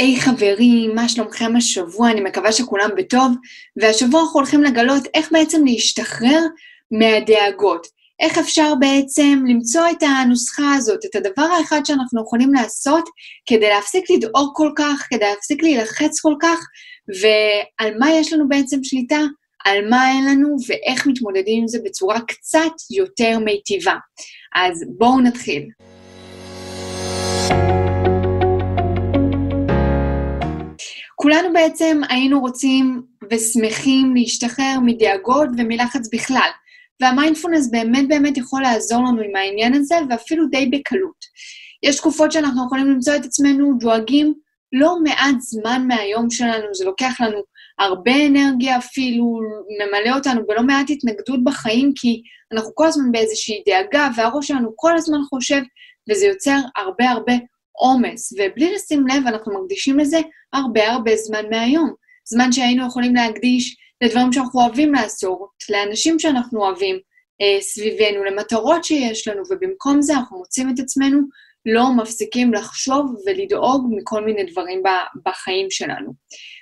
היי hey, חברים, מה שלומכם השבוע? אני מקווה שכולם בטוב, והשבוע אנחנו הולכים לגלות איך בעצם להשתחרר מהדאגות. איך אפשר בעצם למצוא את הנוסחה הזאת, את הדבר האחד שאנחנו יכולים לעשות כדי להפסיק לדאוג כל כך, כדי להפסיק להילחץ כל כך, ועל מה יש לנו בעצם שליטה, על מה אין לנו ואיך מתמודדים עם זה בצורה קצת יותר מיטיבה. אז בואו נתחיל. כולנו בעצם היינו רוצים ושמחים להשתחרר מדאגות ומלחץ בכלל, והמיינדפולנס באמת באמת יכול לעזור לנו עם העניין הזה, ואפילו די בקלות. יש תקופות שאנחנו יכולים למצוא את עצמנו דואגים לא מעט זמן מהיום שלנו, זה לוקח לנו הרבה אנרגיה אפילו, ממלא אותנו בלא מעט התנגדות בחיים, כי אנחנו כל הזמן באיזושהי דאגה, והראש שלנו כל הזמן חושב, וזה יוצר הרבה הרבה עומס, ובלי לשים לב, אנחנו מקדישים לזה הרבה הרבה זמן מהיום. זמן שהיינו יכולים להקדיש לדברים שאנחנו אוהבים לעשות, לאנשים שאנחנו אוהבים אה, סביבנו, למטרות שיש לנו, ובמקום זה אנחנו מוצאים את עצמנו לא מפסיקים לחשוב ולדאוג מכל מיני דברים בחיים שלנו.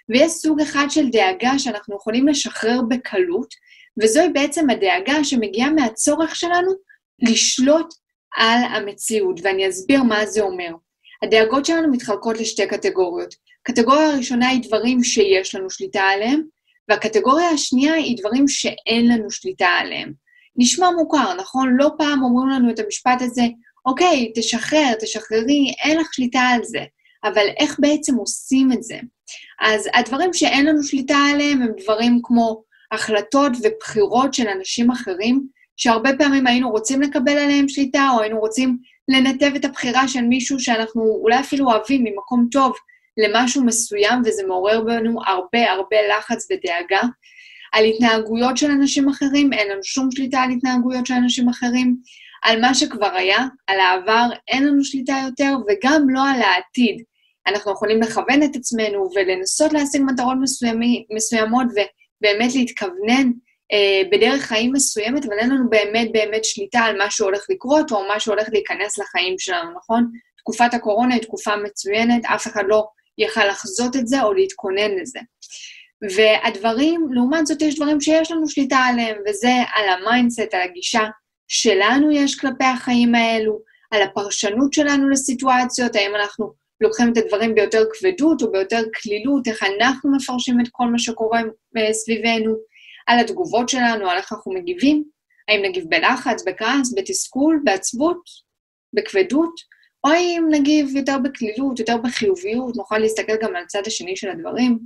ויש סוג אחד של דאגה שאנחנו יכולים לשחרר בקלות, וזוהי בעצם הדאגה שמגיעה מהצורך שלנו לשלוט על המציאות, ואני אסביר מה זה אומר. הדאגות שלנו מתחלקות לשתי קטגוריות. קטגוריה הראשונה היא דברים שיש לנו שליטה עליהם, והקטגוריה השנייה היא דברים שאין לנו שליטה עליהם. נשמע מוכר, נכון? לא פעם אומרים לנו את המשפט הזה, אוקיי, תשחרר, תשחררי, אין לך שליטה על זה. אבל איך בעצם עושים את זה? אז הדברים שאין לנו שליטה עליהם הם דברים כמו החלטות ובחירות של אנשים אחרים, שהרבה פעמים היינו רוצים לקבל עליהם שליטה, או היינו רוצים לנתב את הבחירה של מישהו שאנחנו אולי אפילו אוהבים ממקום טוב למשהו מסוים, וזה מעורר בנו הרבה הרבה לחץ ודאגה. על התנהגויות של אנשים אחרים, אין לנו שום שליטה על התנהגויות של אנשים אחרים. על מה שכבר היה, על העבר, אין לנו שליטה יותר, וגם לא על העתיד. אנחנו יכולים לכוון את עצמנו ולנסות להשיג מטרות מסוימי, מסוימות ובאמת להתכוונן בדרך חיים מסוימת, אבל אין לנו באמת באמת שליטה על מה שהולך לקרות או מה שהולך להיכנס לחיים שלנו, נכון? תקופת הקורונה היא תקופה מצוינת, אף אחד לא יכל לחזות את זה או להתכונן לזה. והדברים, לעומת זאת, יש דברים שיש לנו שליטה עליהם, וזה על ה mindset, על הגישה שלנו יש כלפי החיים האלו, על הפרשנות שלנו לסיטואציות, האם אנחנו לוקחים את הדברים ביותר כבדות או ביותר קלילות, איך אנחנו מפרשים את כל מה שקורה אה, סביבנו, על התגובות שלנו, על איך אנחנו מגיבים, האם נגיב בלחץ, בכעס, בתסכול, בעצבות, בכבדות, או האם נגיב יותר בקלילות, יותר בחיוביות, נוכל להסתכל גם על הצד השני של הדברים,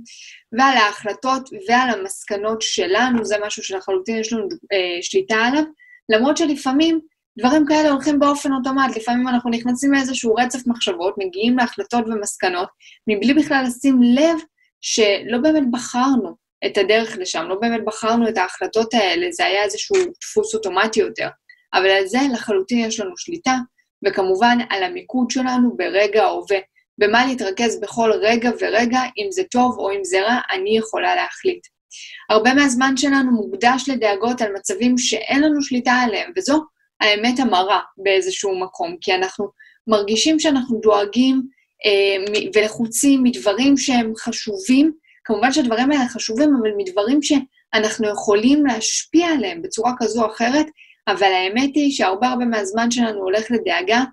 ועל ההחלטות ועל המסקנות שלנו, זה משהו שלחלוטין יש לנו אה, שליטה עליו, למרות שלפעמים דברים כאלה הולכים באופן אוטומט, לפעמים אנחנו נכנסים לאיזשהו רצף מחשבות, מגיעים להחלטות ומסקנות, מבלי בכלל לשים לב שלא באמת בחרנו את הדרך לשם, לא באמת בחרנו את ההחלטות האלה, זה היה איזשהו דפוס אוטומטי יותר. אבל על זה לחלוטין יש לנו שליטה, וכמובן על המיקוד שלנו ברגע ההווה. במה להתרכז בכל רגע ורגע, אם זה טוב או אם זה רע, אני יכולה להחליט. הרבה מהזמן שלנו מוקדש לדאגות על מצבים שאין לנו שליטה עליהם, וזו האמת המרה באיזשהו מקום, כי אנחנו מרגישים שאנחנו דואגים אה, ולחוצים מדברים שהם חשובים, כמובן שהדברים האלה חשובים, אבל מדברים שאנחנו יכולים להשפיע עליהם בצורה כזו או אחרת, אבל האמת היא שהרבה הרבה מהזמן שלנו הולך לדאגה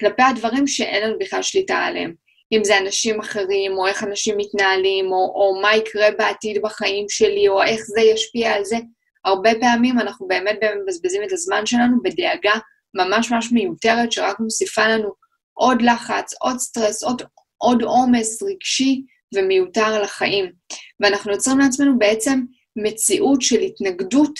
כלפי הדברים שאין לנו בכלל שליטה עליהם. אם זה אנשים אחרים, או איך אנשים מתנהלים, או, או מה יקרה בעתיד בחיים שלי, או איך זה ישפיע על זה. הרבה פעמים אנחנו באמת באמת מבזבזים את הזמן שלנו בדאגה ממש ממש מיותרת, שרק מוסיפה לנו עוד לחץ, עוד סטרס, עוד, עוד עומס רגשי ומיותר לחיים. ואנחנו יוצרים לעצמנו בעצם מציאות של התנגדות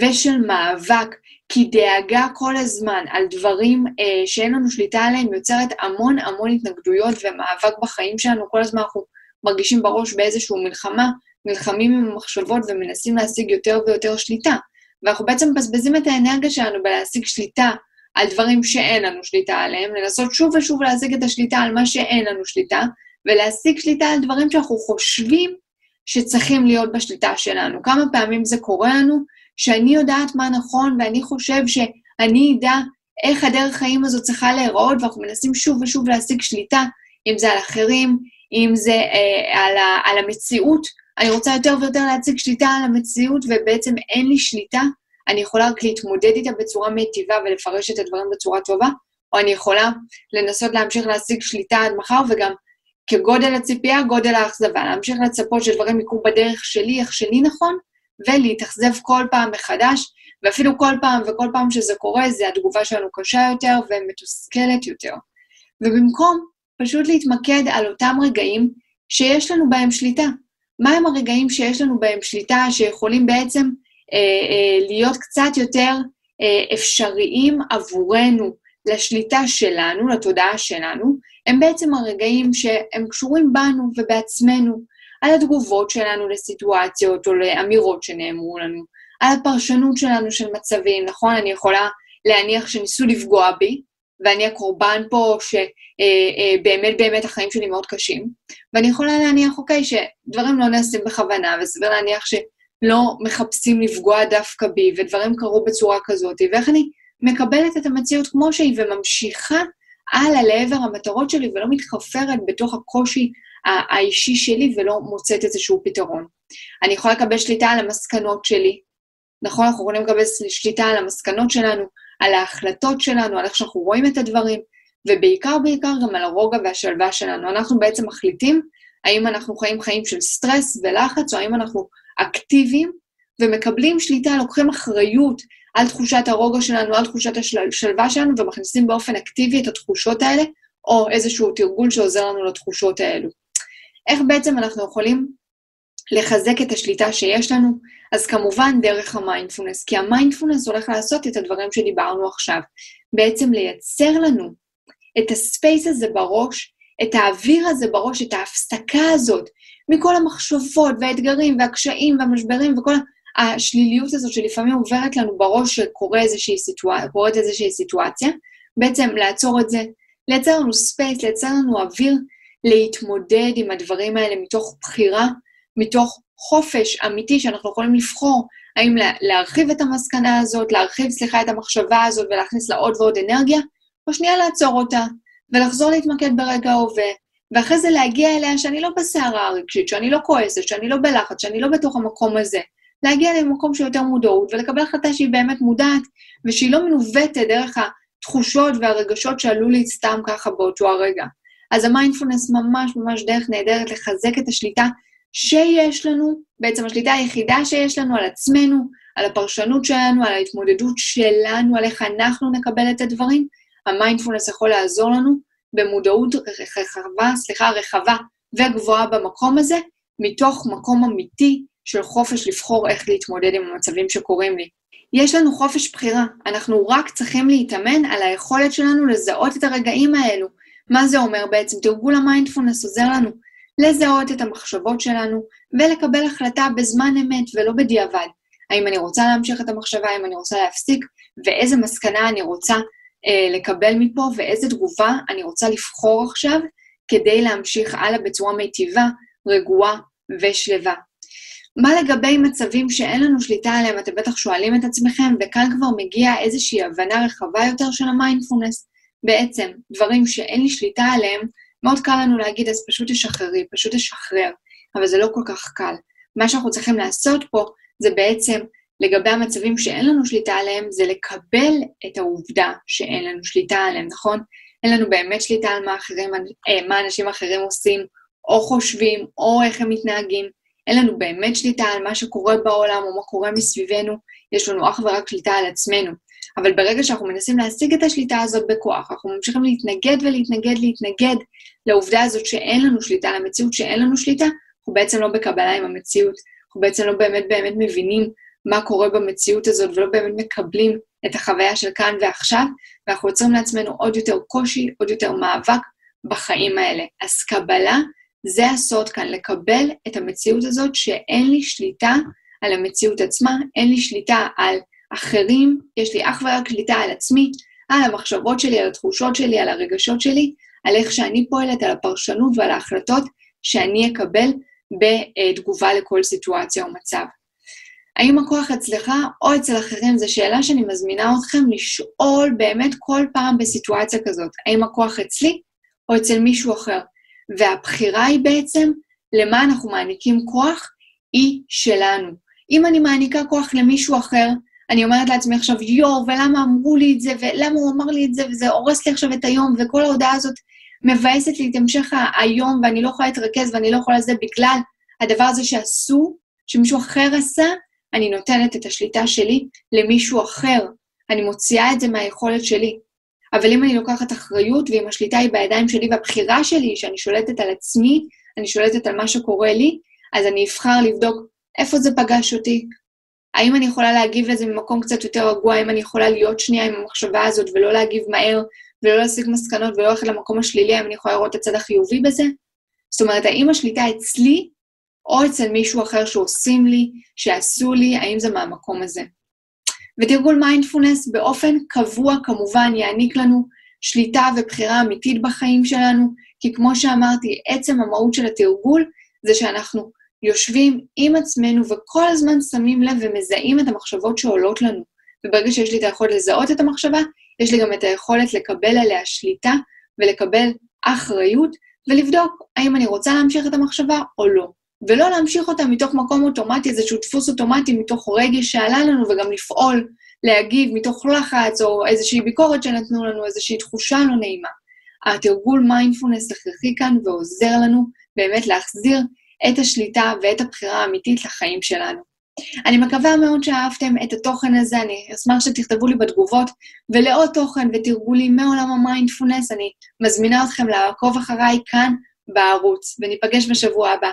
ושל מאבק, כי דאגה כל הזמן על דברים אה, שאין לנו שליטה עליהם יוצרת המון המון התנגדויות ומאבק בחיים שלנו, כל הזמן אנחנו מרגישים בראש באיזושהי מלחמה, נלחמים עם המחשבות ומנסים להשיג יותר ויותר שליטה. ואנחנו בעצם מבזבזים את האנרגיה שלנו בלהשיג שליטה על דברים שאין לנו שליטה עליהם, לנסות שוב ושוב להשיג את השליטה על מה שאין לנו שליטה, ולהשיג שליטה על דברים שאנחנו חושבים שצריכים להיות בשליטה שלנו. כמה פעמים זה קורה לנו, שאני יודעת מה נכון, ואני חושב שאני אדע איך הדרך חיים הזאת צריכה להיראות, ואנחנו מנסים שוב ושוב להשיג שליטה, אם זה על אחרים, אם זה אה, על, ה, על המציאות, אני רוצה יותר ויותר להציג שליטה על המציאות, ובעצם אין לי שליטה, אני יכולה רק להתמודד איתה בצורה מיטיבה ולפרש את הדברים בצורה טובה, או אני יכולה לנסות להמשיך להשיג שליטה עד מחר, וגם כגודל הציפייה, גודל האכזבה, להמשיך לצפות שדברים יקרו בדרך שלי, איך שלי נכון, ולהתאכזב כל פעם מחדש, ואפילו כל פעם וכל פעם שזה קורה, זה התגובה שלנו קשה יותר ומתוסכלת יותר. ובמקום פשוט להתמקד על אותם רגעים שיש לנו בהם שליטה. מהם הרגעים שיש לנו בהם שליטה, שיכולים בעצם אה, אה, להיות קצת יותר אה, אפשריים עבורנו, לשליטה שלנו, לתודעה שלנו, הם בעצם הרגעים שהם קשורים בנו ובעצמנו, על התגובות שלנו לסיטואציות או לאמירות שנאמרו לנו, על הפרשנות שלנו של מצבים, נכון? אני יכולה להניח שניסו לפגוע בי, ואני הקורבן פה שבאמת אה, אה, באמת החיים שלי מאוד קשים, ואני יכולה להניח, אוקיי, שדברים לא נעשים בכוונה, וסביר להניח שלא מחפשים לפגוע דווקא בי, ודברים קרו בצורה כזאת, ואיך אני מקבלת את המציאות כמו שהיא וממשיכה הלאה לעבר המטרות שלי ולא מתחפרת בתוך הקושי האישי שלי ולא מוצאת איזשהו פתרון. אני יכולה לקבל שליטה על המסקנות שלי, נכון? אנחנו יכולים לקבל שליטה על המסקנות שלנו, על ההחלטות שלנו, על איך שאנחנו רואים את הדברים, ובעיקר בעיקר גם על הרוגע והשלווה שלנו. אנחנו בעצם מחליטים האם אנחנו חיים חיים של סטרס ולחץ, או האם אנחנו אקטיביים ומקבלים שליטה, לוקחים אחריות על תחושת הרוגע שלנו, על תחושת השלווה שלנו, ומכניסים באופן אקטיבי את התחושות האלה, או איזשהו תרגול שעוזר לנו לתחושות האלו. איך בעצם אנחנו יכולים לחזק את השליטה שיש לנו? אז כמובן דרך המיינדפולנס, כי המיינדפולנס הולך לעשות את הדברים שדיברנו עכשיו. בעצם לייצר לנו את ה space הזה בראש, את האוויר הזה בראש, את ההפסקה הזאת, מכל המחשבות והאתגרים והקשיים והמשברים וכל השליליות הזאת שלפעמים עוברת לנו בראש שקורית איזושהי, סיטואציה, איזושהי סיטואציה, בעצם לעצור את זה, לייצר לנו space, לייצר לנו אוויר, להתמודד עם הדברים האלה מתוך בחירה, מתוך חופש אמיתי שאנחנו יכולים לבחור האם להרחיב את המסקנה הזאת, להרחיב, סליחה, את המחשבה הזאת ולהכניס לה עוד ועוד אנרגיה, או שנייה לעצור אותה ולחזור להתמקד ברגע ההווה, ואחרי זה להגיע אליה שאני לא בסערה הרגשית, שאני לא כועסת, שאני לא בלחץ, שאני לא בתוך המקום הזה. להגיע למקום של יותר מודעות ולקבל החלטה שהיא באמת מודעת, ושהיא לא מנווטת דרך התחושות והרגשות שעלו לי סתם ככה באותו הרגע. אז המיינדפולנס ממש ממש דרך נהדרת לחזק את השליטה שיש לנו, בעצם השליטה היחידה שיש לנו על עצמנו, על הפרשנות שלנו, על ההתמודדות שלנו, על איך אנחנו נקבל את הדברים, המיינדפולנס יכול לעזור לנו במודעות רחבה, סליחה, רחבה וגבוהה במקום הזה, מתוך מקום אמיתי של חופש לבחור איך להתמודד עם המצבים שקורים לי. יש לנו חופש בחירה, אנחנו רק צריכים להתאמן על היכולת שלנו לזהות את הרגעים האלו. מה זה אומר בעצם? תרגול המיינדפולנס עוזר לנו לזהות את המחשבות שלנו ולקבל החלטה בזמן אמת ולא בדיעבד. האם אני רוצה להמשיך את המחשבה, האם אני רוצה להפסיק, ואיזה מסקנה אני רוצה אה, לקבל מפה, ואיזה תגובה אני רוצה לבחור עכשיו כדי להמשיך הלאה בצורה מיטיבה, רגועה ושלווה. מה לגבי מצבים שאין לנו שליטה עליהם? אתם בטח שואלים את עצמכם, וכאן כבר מגיעה איזושהי הבנה רחבה יותר של המיינדפולנס. בעצם, דברים שאין לי שליטה עליהם, מאוד קל לנו להגיד, אז פשוט תשחררי, פשוט תשחרר, אבל זה לא כל כך קל. מה שאנחנו צריכים לעשות פה, זה בעצם, לגבי המצבים שאין לנו שליטה עליהם, זה לקבל את העובדה שאין לנו שליטה עליהם, נכון? אין לנו באמת שליטה על מה, אחרים, אה, מה אנשים אחרים עושים, או חושבים, או איך הם מתנהגים. אין לנו באמת שליטה על מה שקורה בעולם או מה קורה מסביבנו, יש לנו אך ורק שליטה על עצמנו. אבל ברגע שאנחנו מנסים להשיג את השליטה הזאת בכוח, אנחנו ממשיכים להתנגד ולהתנגד להתנגד לעובדה הזאת שאין לנו שליטה, למציאות שאין לנו שליטה, אנחנו בעצם לא בקבלה עם המציאות, אנחנו בעצם לא באמת באמת מבינים מה קורה במציאות הזאת ולא באמת מקבלים את החוויה של כאן ועכשיו, ואנחנו יוצרים לעצמנו עוד יותר קושי, עוד יותר מאבק בחיים האלה. אז קבלה זה הסוד כאן, לקבל את המציאות הזאת שאין לי שליטה על המציאות עצמה, אין לי שליטה על אחרים, יש לי אך ורק שליטה על עצמי, על המחשבות שלי, על התחושות שלי, על הרגשות שלי, על איך שאני פועלת, על הפרשנות ועל ההחלטות שאני אקבל בתגובה לכל סיטואציה או מצב. האם הכוח אצלך או אצל אחרים? זו שאלה שאני מזמינה אתכם לשאול באמת כל פעם בסיטואציה כזאת. האם הכוח אצלי או אצל מישהו אחר? והבחירה היא בעצם למה אנחנו מעניקים כוח, היא שלנו. אם אני מעניקה כוח למישהו אחר, אני אומרת לעצמי עכשיו, יואו, ולמה אמרו לי את זה, ולמה הוא אמר לי את זה, וזה הורס לי עכשיו את היום, וכל ההודעה הזאת מבאסת לי את המשך היום, ואני לא יכולה להתרכז, ואני לא יכולה לזה בגלל הדבר הזה שעשו, שמישהו אחר עשה, אני נותנת את השליטה שלי למישהו אחר. אני מוציאה את זה מהיכולת שלי. אבל אם אני לוקחת אחריות, ואם השליטה היא בידיים שלי והבחירה שלי, שאני שולטת על עצמי, אני שולטת על מה שקורה לי, אז אני אבחר לבדוק איפה זה פגש אותי, האם אני יכולה להגיב לזה ממקום קצת יותר רגוע, האם אני יכולה להיות שנייה עם המחשבה הזאת ולא להגיב מהר, ולא להסיק מסקנות ולא ללכת למקום השלילי, האם אני יכולה לראות את הצד החיובי בזה? זאת אומרת, האם השליטה אצלי, או אצל מישהו אחר שעושים לי, שעשו לי, האם זה מהמקום הזה? ותרגול מיינדפולנס באופן קבוע כמובן יעניק לנו שליטה ובחירה אמיתית בחיים שלנו, כי כמו שאמרתי, עצם המהות של התרגול זה שאנחנו יושבים עם עצמנו וכל הזמן שמים לב ומזהים את המחשבות שעולות לנו. וברגע שיש לי את היכולת לזהות את המחשבה, יש לי גם את היכולת לקבל עליה שליטה ולקבל אחריות, ולבדוק האם אני רוצה להמשיך את המחשבה או לא. ולא להמשיך אותה מתוך מקום אוטומטי, איזשהו דפוס אוטומטי, מתוך רגש שעלה לנו, וגם לפעול, להגיב מתוך לחץ, או איזושהי ביקורת שנתנו לנו, איזושהי תחושה לא נעימה. התרגול מיינדפולנס הכרחי כאן ועוזר לנו באמת להחזיר את השליטה ואת הבחירה האמיתית לחיים שלנו. אני מקווה מאוד שאהבתם את התוכן הזה, אני אשמח שתכתבו לי בתגובות, ולעוד תוכן ותרגולים מעולם המיינדפולנס, אני מזמינה אתכם לעקוב אחריי כאן בערוץ, וניפגש בשבוע הבא.